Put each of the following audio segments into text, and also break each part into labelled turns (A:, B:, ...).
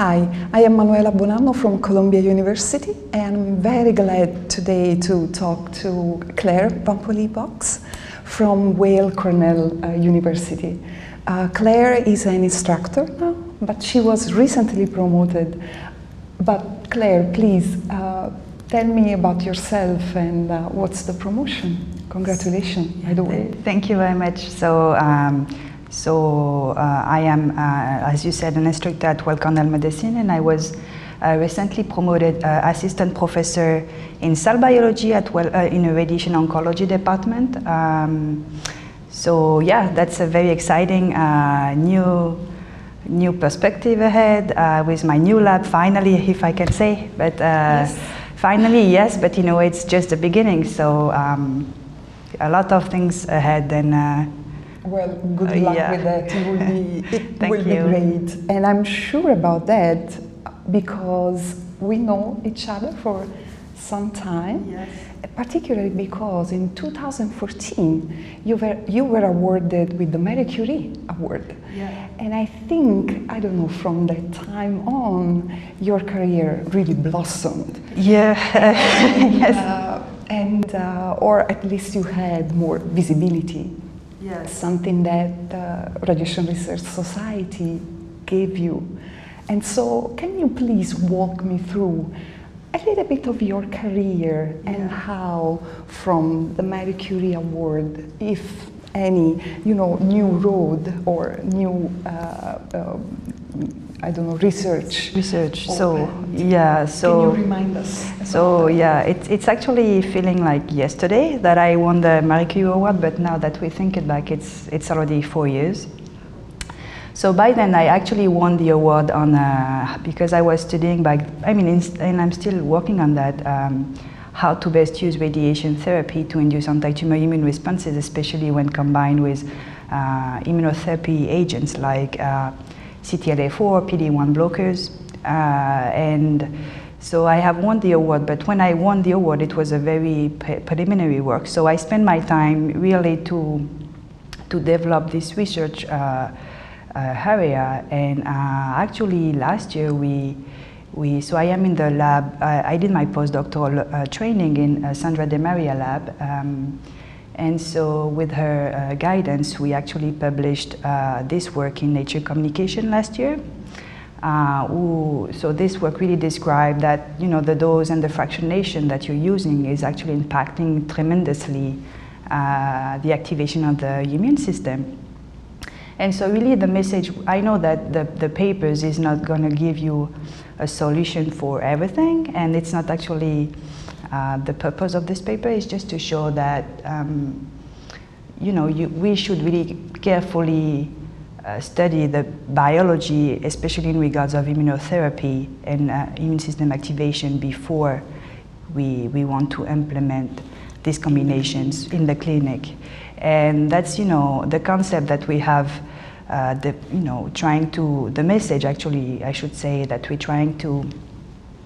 A: Hi, I am Manuela Bonanno from Columbia University, and I'm very glad today to talk to Claire Van Box from Weill Cornell uh, University. Uh, Claire is an instructor now, but she was recently promoted. But Claire, please uh, tell me about yourself and uh, what's the promotion. Congratulations, by the way.
B: Thank you very much. So. Um, so uh, I am, uh, as you said, an instructor at Weill Cornell Medicine, and I was uh, recently promoted uh, assistant professor in cell biology at Weill, uh, in a radiation oncology department. Um, so yeah, that's a very exciting uh, new new perspective ahead with my new lab. Finally, if I can say, but yes. finally, yes. But you know, it's just the beginning. So um, a lot of things ahead, and
A: well, good luck yeah. with that. It will be, it will be great. And I'm sure about that because we know each other for some time.
B: Yes.
A: Particularly because in 2014 you were you were awarded with the Marie Curie Award,
B: yeah.
A: and I think I don't know from that time on your career really blossomed.
B: Yeah,
A: and,
B: yes,
A: uh, and uh, or at least you had more visibility
B: yes.
A: something that the Radiation Research Society gave you. And so, can you please walk me through a little bit of your career and yeah. how, from the Marie Curie Award, if any, you know, new road or new uh, uh, I don't know, research.
B: Research. So yeah. So
A: can you remind us?
B: So yeah, it's it's actually feeling like yesterday that I won the Marie Curie Award, but now that we think it back, it's it's already four years. So by then, I actually won the award on uh, because I was studying back. I mean, and I'm still working on that. Um, how to best use radiation therapy to induce anti-tumor immune responses, especially when combined with uh, immunotherapy agents like uh, CTLA4, PD-1 blockers, uh, and so I have won the award, but when I won the award, it was a very preliminary work. So I spent my time really to, to develop this research uh, uh, area. And uh, actually last year we, we, so I am in the lab, I did my postdoctoral uh, training in uh, Sandra Demaria lab. Um, and so, with her uh, guidance, we actually published uh, this work in Nature Communication last year. Uh, so this work really described that you know the dose and the fractionation that you're using is actually impacting tremendously uh, the activation of the immune system. And so really the message, I know that the, the papers is not going to give you a solution for everything, and it's not actually uh, the purpose of this paper is just to show that um, you know you, we should really carefully uh, study the biology, especially in regards of immunotherapy and uh, immune system activation before we, we want to implement these combinations in the clinic. And that's, you know, the concept that we have, uh, the, you know, trying to, the message actually, I should say, that we're trying to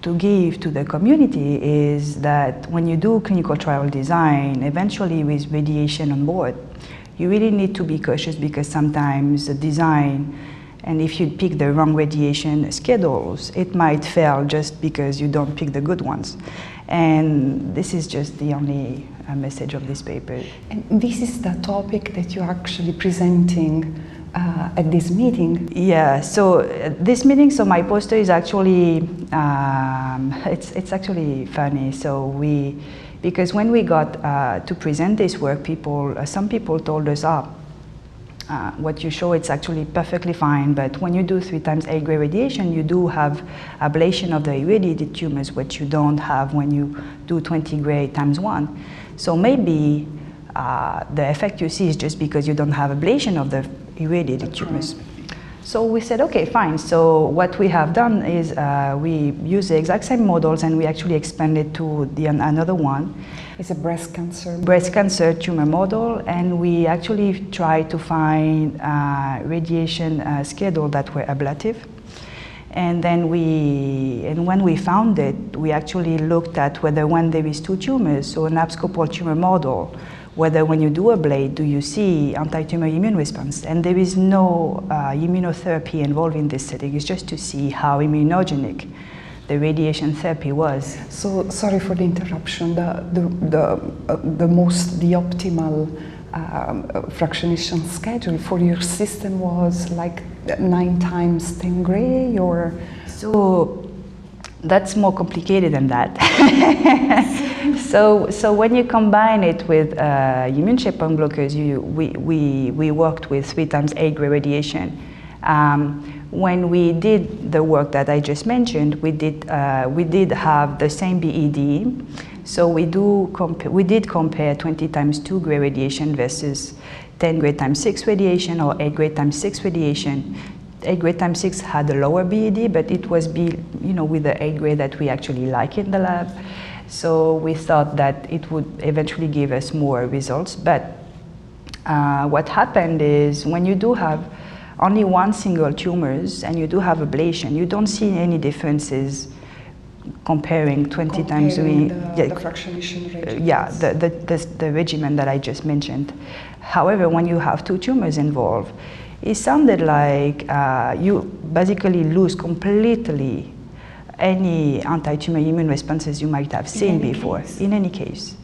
B: to give to the community is that when you do clinical trial design, eventually with radiation on board, you really need to be cautious because sometimes the design and if you pick the wrong radiation schedules, it might fail just because you don't pick the good ones. And this is just the only uh, message of this paper.
A: And this is the topic that you're actually presenting uh, at this meeting?
B: Yeah, so uh, this meeting, so my poster is actually, um, it's, it's actually funny. So we, because when we got uh, to present this work, people, uh, some people told us, oh, uh, what you show it's actually perfectly fine, but when you do three times 8 gray radiation, you do have ablation of the irradiated tumors, which you don't have when you do 20 gray times one. So maybe uh, the effect you see is just because you don't have ablation of the irradiated tumors. So we said, okay, fine. So what we have done is uh, we use the exact same models and we actually expanded to the another one.
A: It's a breast cancer.
B: Breast cancer tumor model, and we actually try to find uh, radiation uh, schedule that were ablative. And then we, and when we found it, we actually looked at whether when there is two tumors, so an abscopal tumor model, whether when you do ablate, do you see anti-tumor immune response? And there is no uh, immunotherapy involved in this setting. It's just to see how immunogenic the radiation therapy was.
A: So sorry for the interruption. The the the, uh, the most the optimal um, fractionation schedule for your system was like nine times 10 gray or
B: so that's more complicated than that. so, so when you combine it with uh, immune checkpoint blockers, you, we, we, we worked with three times eight gray radiation. Um, when we did the work that I just mentioned, we did, uh, we did have the same BED. So we, do we did compare 20 times 2 gray radiation versus 10 gray times 6 radiation or 8 gray times 6 radiation 8 gray times 6 had a lower BED, but it was be, you know, with the 8 gray that we actually like in the lab. So we thought that it would eventually give us more results. But uh, what happened is when you do have only one single tumors and you do have ablation, you don't see any differences comparing 20
A: comparing
B: times
A: the,
B: yeah,
A: the fractionation
B: yeah the, the, the, the regimen that I just mentioned. However, when you have two tumors involved, it sounded like uh, you basically lose completely any anti-tumor immune responses you might have seen before,
A: case.
B: in any case.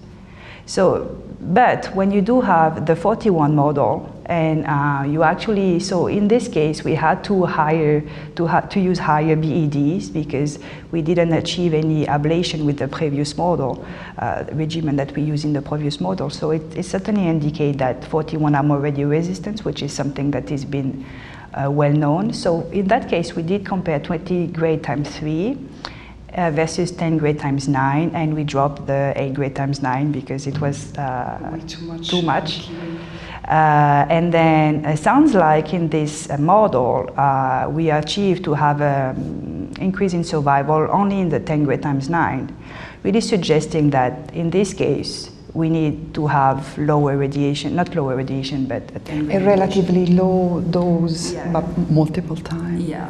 B: So, but when you do have the 4T1 model, and uh, you actually, so in this case, we had to hire, to, ha to use higher BEDs because we didn't achieve any ablation with the previous model, uh, regimen that we use in the previous model. So it, it certainly indicates that 4T1 are more radio resistant, which is something that has been uh, well known. So in that case, we did compare 20 gray times 3 uh, versus 10 gray times 9, and we dropped the 8 gray times 9 because it was uh,
A: Way too much.
B: Too much. Uh, and then it sounds like in this uh, model, uh, we achieved to have an increase in survival only in the 10 gray times 9, really suggesting that in this case, we need to have lower radiation, not lower radiation, but a 10 gray
A: A relatively low dose,
B: Yeah.
A: but multiple times.
B: Yeah.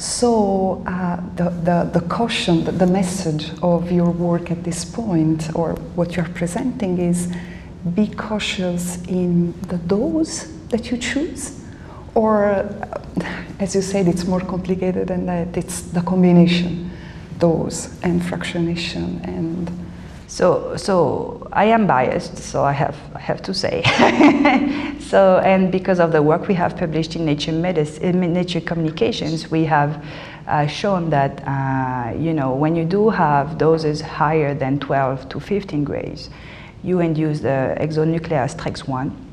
A: So uh, the, the, the caution, the, the message of your work at this point, or what you're presenting, is be cautious in the dose that you choose, or uh, as you said, it's more complicated than that. It's the combination, dose and fractionation and.
B: So, so I am biased, so I have, I have to say. so, and because of the work we have published in Nature Medicine, in Nature Communications, we have uh, shown that, uh, you know, when you do have doses higher than 12 to 15 grays, you induce the exonuclease TREX1.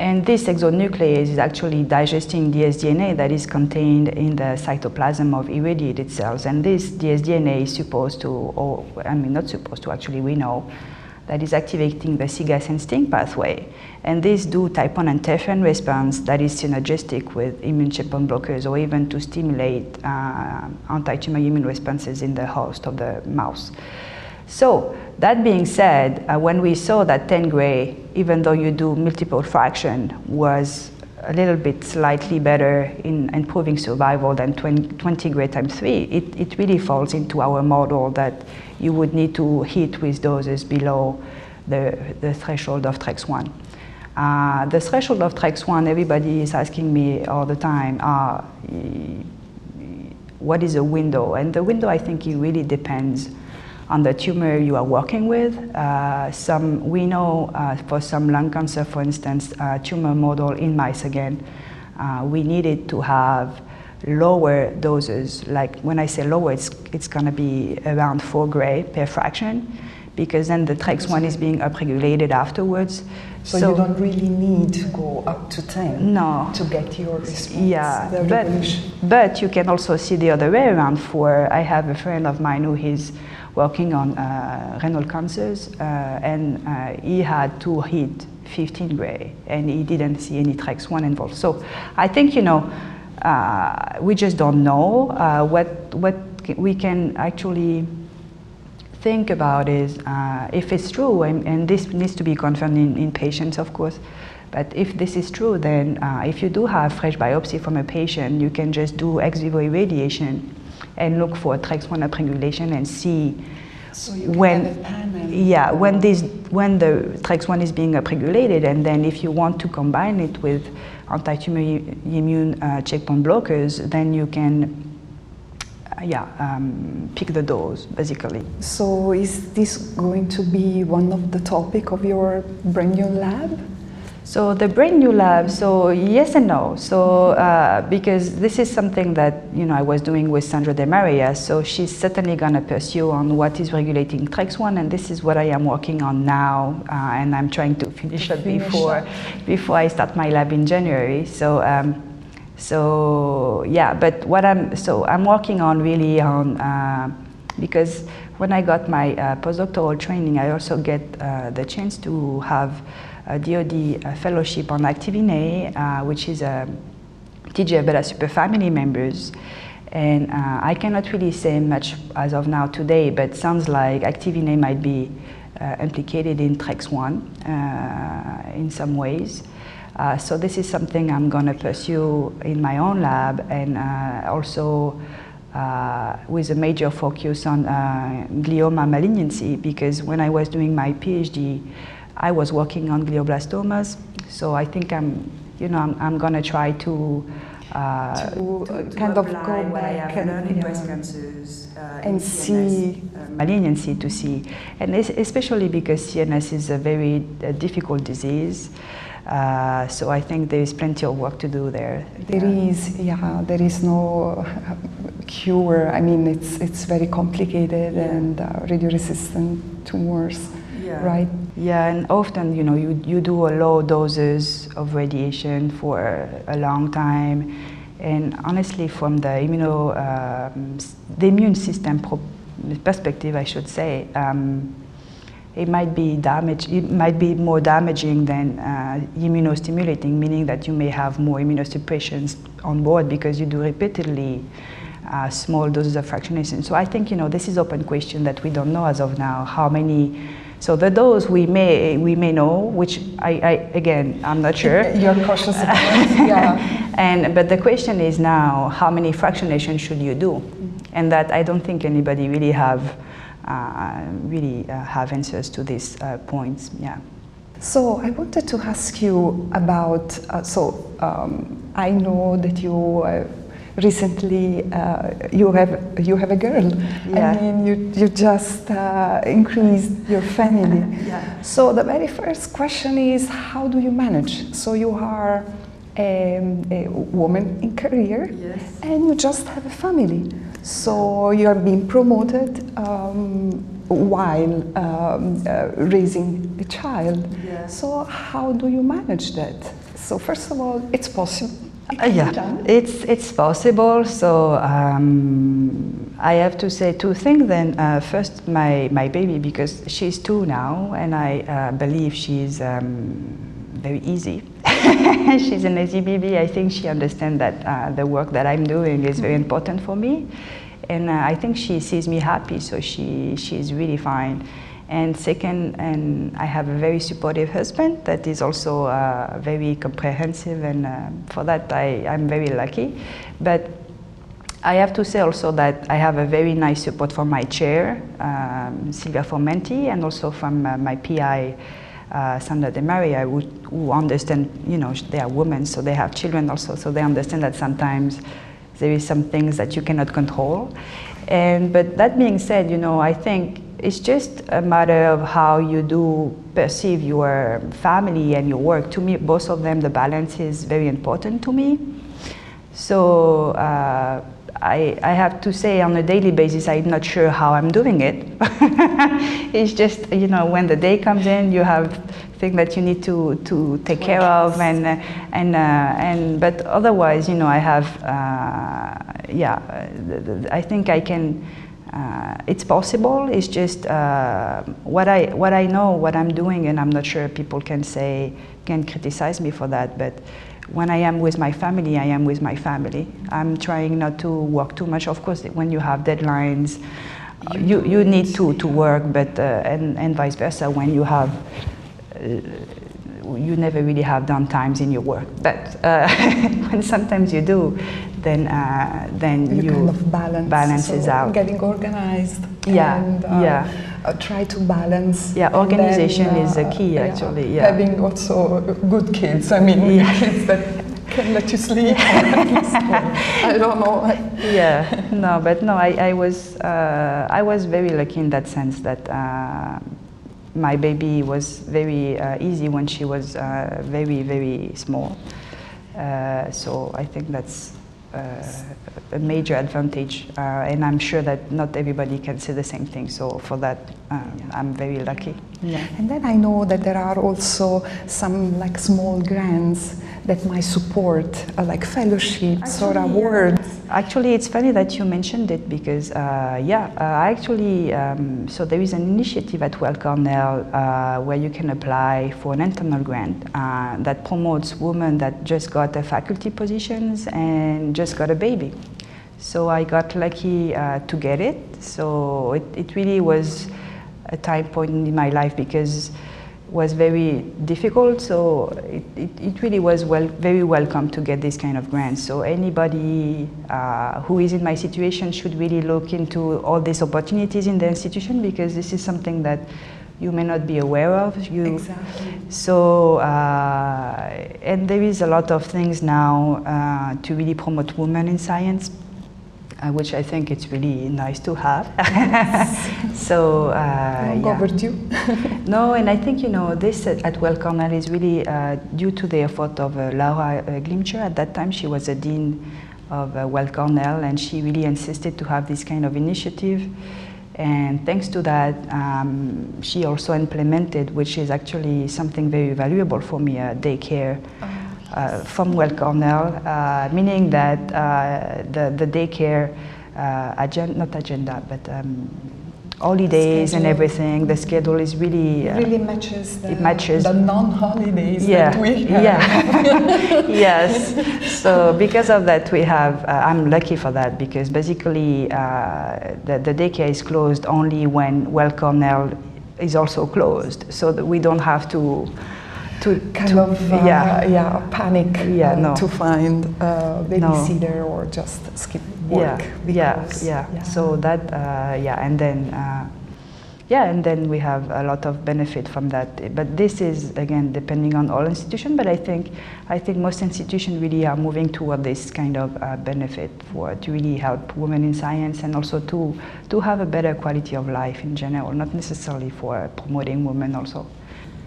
B: And this exonuclease is actually digesting dsDNA that is contained in the cytoplasm of irradiated cells. And this dsDNA is supposed to, or I mean, not supposed to, actually, we know that is activating the CGAS and STING pathway. And these do type 1 and interferon response that is synergistic with immune checkpoint blockers or even to stimulate uh, anti-tumor immune responses in the host of the mouse. So that being said, uh, when we saw that 10 gray, even though you do multiple fraction, was a little bit slightly better in improving survival than 20, 20 gray times 3, it, it really falls into our model that you would need to hit with doses below the, the threshold of TREX1. Uh, the threshold of TREX1, everybody is asking me all the time, uh, what is a window? And the window, I think, it really depends on the tumor you are working with. Uh, some, we know uh, for some lung cancer, for instance, uh, tumor model in mice again, uh, we needed to have lower doses. Like when I say lower, it's, it's going to be around 4 gray per fraction because then the TREX1 is being upregulated afterwards.
A: So, you don't really need to go up to 10
B: No.
A: to get your response.
B: Yeah, but, but you can also see the other way around. For I have a friend of mine who is working on uh, renal cancers, uh, and uh, he had to hit 15 gray, and he didn't see any TREX1 involved. So I think you know we just don't know what what we can actually think about is uh, if it's true, and, and, this needs to be confirmed in, in patients, of course. But if this is true, then uh, if you do have fresh biopsy from a patient, you can just do ex vivo irradiation and look for TREX1 upregulation and see
A: So
B: when
A: have a panel.
B: yeah when this when the TREX1 is being upregulated and then if you want to combine it with anti-tumor immune uh, checkpoint blockers then you can uh, yeah um, pick the dose basically
A: So is this going to be one of the topic of your brand new lab?
B: So the brand New Lab, so yes and no. So uh, because this is something that you know I was doing with Sandra Demaria, so she's certainly going to pursue on what is regulating TREX1, and this is what I am working on now, uh, and I'm trying to finish it
A: Finish
B: before
A: up.
B: before I start my lab in January. So. Um, so yeah, but what I'm so I'm working on really on uh, because when I got my uh, postdoctoral training, I also get uh, the chance to have a DoD uh, fellowship on Activin A, uh, which is a TGF beta superfamily members. And uh, I cannot really say much as of now today, but sounds like Activin A might be uh, implicated in TREX1 uh, in some ways. Uh, so this is something I'm going to pursue in my own lab and uh, also uh, with a major focus on uh, glioma malignancy because when I was doing my PhD, I was working on glioblastomas. So I think I'm, you know, I'm, I'm going to try to. Uh,
A: To, uh, kind of go back and-
B: breast cancers uh,
A: And see-
B: CNS, uh, malignancy to see, and es- especially because CNS is a very uh, difficult disease. Uh, so I think there is plenty of work to do there.
A: There
B: Yeah.
A: is, yeah, there is no cure. I mean, it's it's very complicated
B: Yeah.
A: and uh, radio-resistant tumors,
B: Yeah.
A: right?
B: Yeah, and often, you know, you, you do a low doses of radiation for a long time, and honestly, from the immuno, um, the immune system perspective, I should say, um, it might be damage. It might be more damaging than uh, immunostimulating, meaning that you may have more immunosuppressions on board because you do repeatedly uh, small doses of fractionation. So I think you know this is open question that we don't know as of now how many. So the dose we may we may know, which I, I again I'm not sure.
A: You're cautious about yeah.
B: and but the question is now how many fractionation should you do, and that I don't think anybody really have uh, really uh, have answers to these uh, points. Yeah.
A: So I wanted to ask you about. Uh, so um, I know that you uh, recently uh, you have you have a girl.
B: Yeah.
A: I mean, you you just uh, increased your family.
B: Yeah.
A: So the very first question is, how do you manage? So you are um, a woman in career,
B: Yes.
A: and you just have a family. So you are being promoted um, while um, uh, raising a child.
B: Yeah.
A: So how do you manage that? So first of all, it's possible.
B: Uh, yeah, it's it's possible. So um, I have to say two things. Then uh, first, my my baby because she's two now, and I uh, believe she's um, very easy. she's an easy baby. I think she understands that uh, the work that I'm doing is very important for me, and uh, I think she sees me happy. So she she's really fine. And second, and I have a very supportive husband that is also uh, very comprehensive, and uh, for that I, I'm very lucky. But I have to say also that I have a very nice support from my chair, um, Silvia Formenti, and also from uh, my PI, uh, Sandra Demaria, who, who understand, you know, they are women, so they have children also, so they understand that sometimes there is some things that you cannot control. And but that being said, you know, I think it's just a matter of how you do perceive your family and your work. To me, both of them, the balance is very important to me. So uh, I, I have to say, on a daily basis, I'm not sure how I'm doing it. it's just you know when the day comes in, you have things that you need to, to take care of, and uh, and uh, and but otherwise, you know, I have uh, yeah, I think I can. Uh, it's possible. It's just uh, what I what I know, what I'm doing, and I'm not sure people can say can criticize me for that. But when I am with my family, I am with my family. I'm trying not to work too much. Of course, when you have deadlines, uh, you you need to to work, but uh, and and vice versa. When you have uh, you never really have done times in your work, but uh, when sometimes you do, then uh, then
A: you,
B: you,
A: kind of balance,
B: balances
A: so
B: out.
A: getting organized.
B: Yeah,
A: and, uh,
B: yeah.
A: uh, try to balance.
B: Yeah, organization
A: then,
B: is the
A: uh,
B: key, actually, yeah.
A: Having also good kids. I mean,
B: Yeah.
A: kids that can let you sleep. I don't know.
B: yeah no but no i, I was uh, i was very lucky in that sense that uh, my baby was very uh, easy when she was uh, very very small. Uh, so i think that's uh, a major advantage uh, and i'm sure that not everybody can say the same thing so for that um, i'm very lucky yeah.
A: And then I know that there are also some like small grants that might support, uh, like fellowships or
B: Actually, yeah.
A: awards.
B: Actually, it's funny that you mentioned it because, uh, yeah, uh, I actually, um, so there is an initiative at Weill Cornell uh, where you can apply for an internal grant uh, that promotes women that just got a faculty positions and just got a baby. So I got lucky uh, to get it. So it, it really was a time point in my life because it was very difficult. So it, it, it really was well, very welcome to get this kind of grant. So anybody uh, who is in my situation should really look into all these opportunities in the institution because this is something that you may not be aware of. You,
A: Exactly.
B: So, uh, and there is a lot of things now uh, to really promote women in science. Uh, which I think it's really nice to have. so, uh,
A: Long
B: yeah.
A: overdue.
B: No, and I think you know this at, at Weill Cornell is really uh, due to the effort of uh, Laura uh, Glimcher. At that time, she was a dean of uh, Weill Cornell, and she really insisted to have this kind of initiative. And thanks to that, um, she also implemented, which is actually something very valuable for me, uh, daycare. Uh, from Weill Cornell, uh, meaning that uh, the, the daycare uh, agenda, not agenda, but um, holidays and everything, the schedule is really uh,
A: really matches the,
B: it matches-
A: the non-holidays
B: yeah,
A: that we have.
B: yeah, yes. So because of that, we have. Uh, I'm lucky for that because basically uh, the, the daycare is closed only when Weill Cornell is also closed, so that we don't have to. To,
A: kind
B: to-
A: of uh,
B: yeah,
A: yeah panic
B: Yeah,
A: uh,
B: no.
A: to find a babysitter or just skip work
B: yeah,
A: because,
B: yeah, yeah. So that, uh, yeah, and then, uh, yeah, and then we have a lot of benefit from that. But this is again depending on all institutions. But I think, I think most institutions really are moving toward this kind of uh, benefit for to really help women in science and also to to have a better quality of life in general, not necessarily for promoting women also.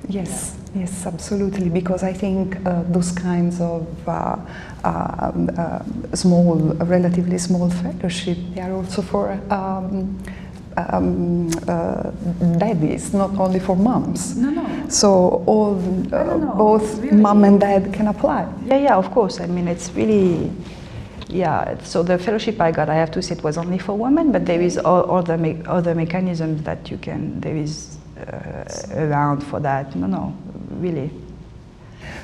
A: Yes, yes, absolutely. Because I think uh, those kinds of uh, um, uh, small, relatively small fellowship, they are also for um, um, uh, daddies, not only for moms.
B: No, no.
A: So all, uh, both
B: really.
A: mom and dad can apply.
B: Yeah, yeah, of course. I mean, it's really, yeah. So the fellowship I got, I have to say, it was only for women, but there is all other me- other mechanisms that you can. There is uh, around for that. No, no, really.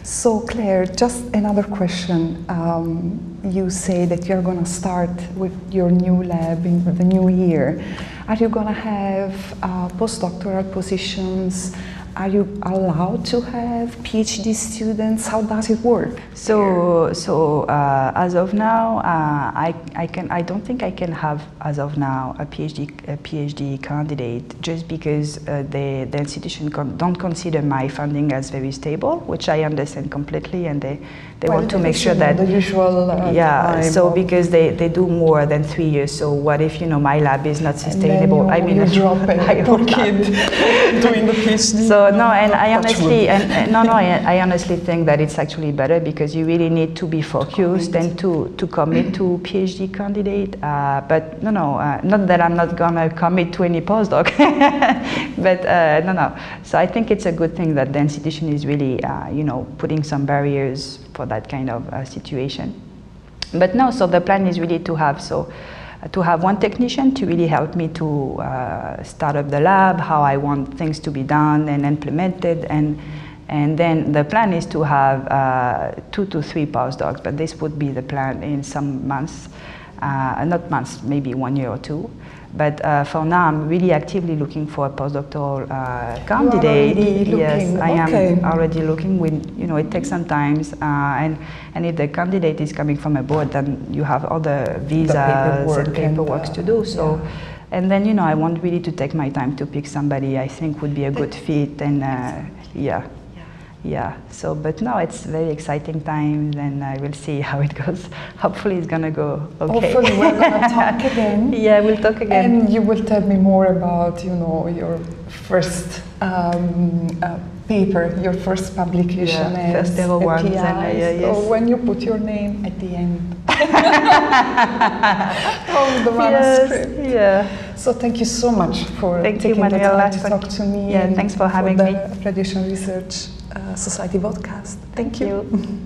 A: So, Claire, just another question. Um, you say that you're going to start with your new lab in the new year. Are you going to have uh, postdoctoral positions? Are you allowed to have PhD students? How does it work?
B: So, so uh, as of now, uh, I, I can. I don't think I can have, as of now, a PhD a PhD candidate just because uh, the the institution con- don't consider my funding as very stable, which I understand completely, and they they
A: Well,
B: want to make sure that
A: the usual. Uh,
B: yeah. So because they, they do more than three years, so what if you know my lab is not sustainable?
A: you,
B: I mean,
A: you drop
B: I
A: a poor kid doing the PhD.
B: So no, and I honestly, and, and no, no, I, I honestly think that it's actually better because you really need to be focused and to, to commit to PhD candidate. Uh, but no, no, uh, not that I'm not gonna commit to any postdoc, but uh, no, no. So I think it's a good thing that the institution is really, uh, you know, putting some barriers for that kind of uh, situation. But no, so the plan is really to have so uh, to have one technician to really help me to uh, start up the lab, how I want things to be done and implemented, and and then the plan is to have uh, two to three postdocs. But this would be the plan in some months, uh, not months, maybe one year or two. But uh, for now, I'm really actively looking for a postdoctoral uh, candidate. yes,
A: looking,
B: I am
A: okay.
B: already looking. With you know, it takes some time, uh, and and if the candidate is coming from abroad, then you have all the visas
A: paperwork
B: and paperwork to do. So. And then, you know, I want really to take my time to pick somebody I think would be a good fit. And uh, yeah, yeah. So, but now it's very exciting times, and I will see how it goes. Hopefully, it's gonna go okay.
A: Hopefully, we're gonna talk again.
B: yeah, we'll talk again.
A: And you will tell me more about, you know, your first um, uh, paper, your first publication,
B: Yeah, first ever and, uh, yeah,
A: So
B: yes.
A: when you put your name at the end of the
B: Yes,
A: manuscript.
B: yeah.
A: So thank you so much for
B: Thank you,
A: taking the
B: Manuela,
A: time to talk to me.
B: Yeah,
A: and
B: thanks for having
A: the
B: me.
A: Radiation Research Uh, Society podcast. Thank,
B: Thank you.